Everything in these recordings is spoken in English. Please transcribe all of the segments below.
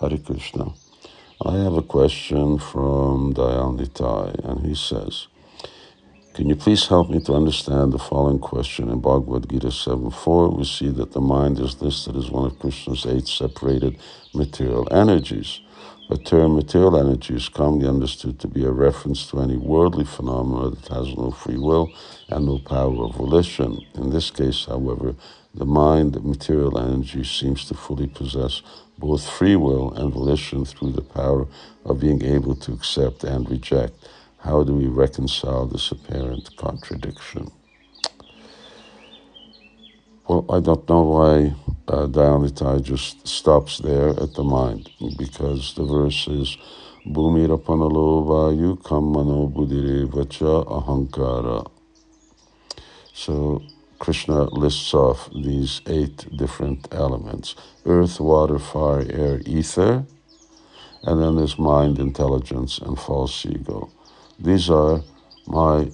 Hare Krishna. I have a question from Dayal Nitai, and he says, Can you please help me to understand the following question? In Bhagavad Gita 7.4, we see that the mind is listed as one of Krishna's eight separated material energies. The term material energy is commonly understood to be a reference to any worldly phenomena that has no free will and no power of volition. In this case, however, the mind, material energy, seems to fully possess both free will and volition through the power of being able to accept and reject. How do we reconcile this apparent contradiction? Well, I don't know why uh, Dayanitai just stops there at the mind, because the verse is Bhumira Panalovayu Kammano Buddhire Vacha Ahankara. So Krishna lists off these eight different elements earth, water, fire, air, ether, and then there's mind, intelligence, and false ego. These are my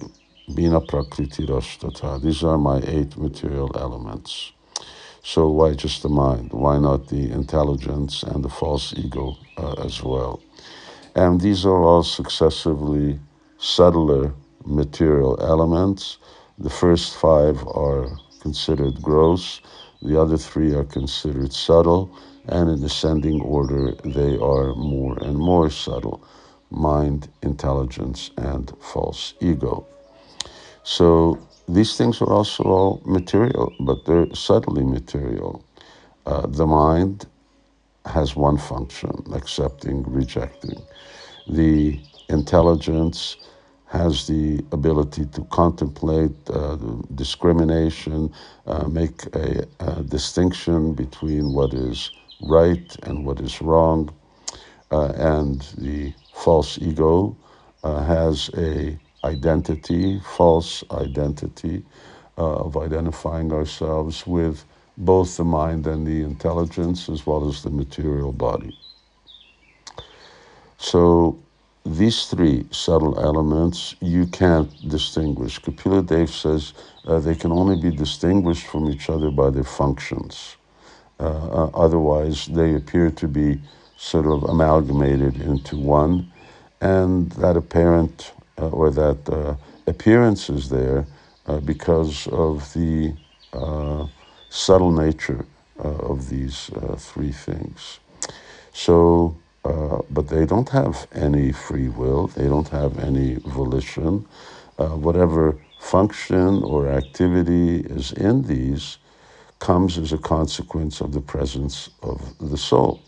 Bina Prakriti Rashtata. These are my eight material elements. So why just the mind? Why not the intelligence and the false ego uh, as well? And these are all successively subtler material elements the first five are considered gross, the other three are considered subtle, and in ascending order, they are more and more subtle mind, intelligence, and false ego. So these things are also all material, but they're subtly material. Uh, the mind has one function accepting, rejecting. The intelligence has the ability to contemplate uh, discrimination, uh, make a, a, distinction between what is right and what is wrong, uh, and the false ego uh, has a identity, false identity uh, of identifying ourselves with both the mind and the intelligence as well as the material body. So these three subtle elements you can't distinguish. Kapila Dev says uh, they can only be distinguished from each other by their functions. Uh, uh, otherwise, they appear to be sort of amalgamated into one, and that apparent uh, or that uh, appearance is there because of the subtle nature of these three things. So uh, but they don't have any free will, they don't have any volition. Uh, whatever function or activity is in these comes as a consequence of the presence of the soul.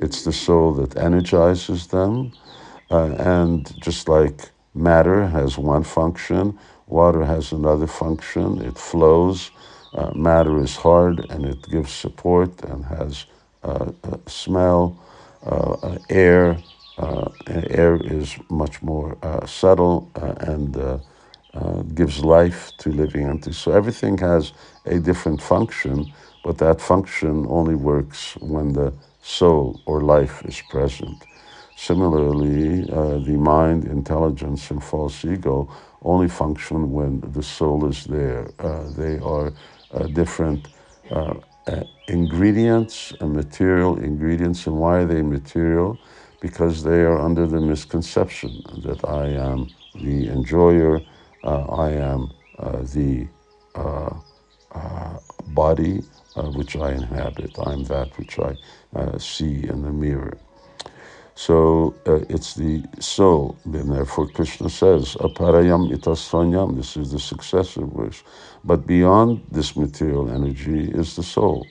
It's the soul that energizes them, uh, and just like matter has one function, water has another function, it flows. Uh, matter is hard and it gives support and has uh, smell uh, uh, air. Uh, air is much more subtle and gives life to living entities. So everything has a different function, but that function only works when the soul or life is present. Similarly, uh, the mind, intelligence, and false ego only function when the soul is there. Uh, they are uh, different uh, ingredients and material ingredients. And why are they material? Because they are under the misconception that I am the enjoyer, uh, I am uh, the uh, uh, body uh, which I inhabit, I'm that which I see in the mirror. So uh, it's the soul. And therefore Krishna says, aparayam itasvanyam, this is the successive verse. But beyond this material energy is the soul.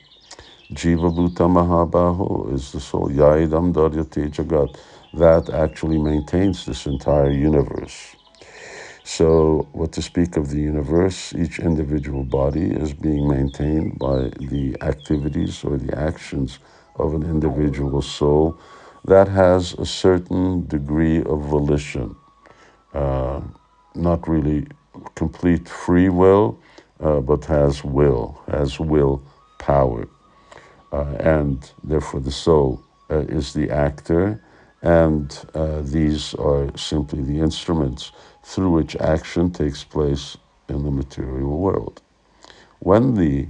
Jiva Bhuta Mahabaho is the soul. Yaidam Daryate Jagat. That actually maintains this entire universe. So, what to speak of the universe, each individual body is being maintained by the activities or the actions of an individual soul that has a certain degree of volition, uh, not really complete free will, uh, but has will, has will power. Uh, and therefore the soul uh, is the actor, and uh, these are simply the instruments through which action takes place in the material world. When the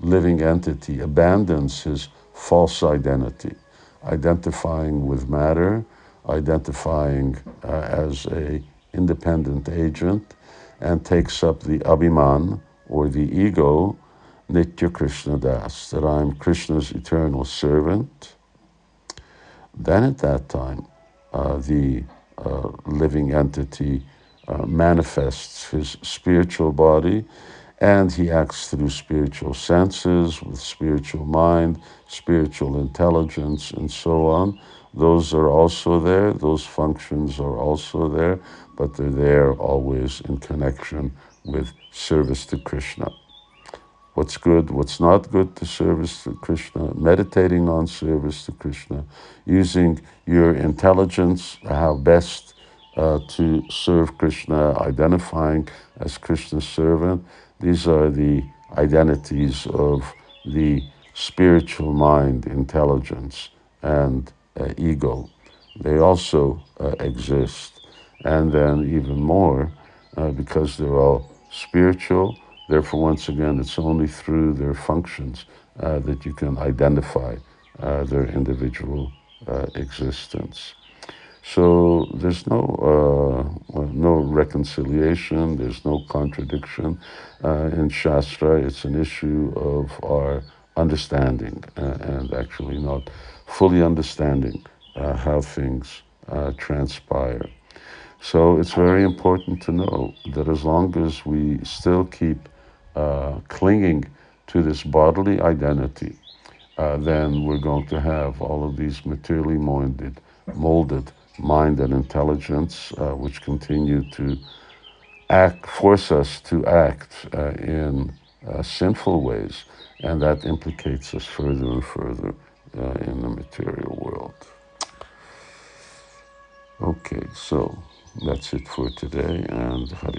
living entity abandons his false identity, identifying with matter, identifying uh, as a independent agent, and takes up the abhiman or the ego, Nitya Krishna Das, that I'm Krishna's eternal servant. Then at that time, uh, the uh, living entity uh, manifests his spiritual body and he acts through spiritual senses, with spiritual mind, spiritual intelligence, and so on. Those are also there, those functions are also there, but they're there always in connection with service to Krishna what's good, what's not good to service to Krishna, meditating on service to Krishna, using your intelligence, how best uh, to serve Krishna, identifying as Krishna's servant. These are the identities of the spiritual mind, intelligence, and uh, ego. They also uh, exist. And then, even more, uh, because they're all spiritual, Therefore, once again, it's only through their functions uh, that you can identify uh, their individual uh, existence. So there's no uh, no reconciliation. There's no contradiction uh, in Shastra. It's an issue of our understanding uh, and actually not fully understanding how things transpire. So it's very important to know that as long as we still keep uh, clinging to this bodily identity, uh, then we're going to have all of these materially molded, molded mind and intelligence, uh, which continue to act, force us to act uh, in uh, sinful ways, and that implicates us further and further uh, in the material world. Okay, so that's it for today, and Hari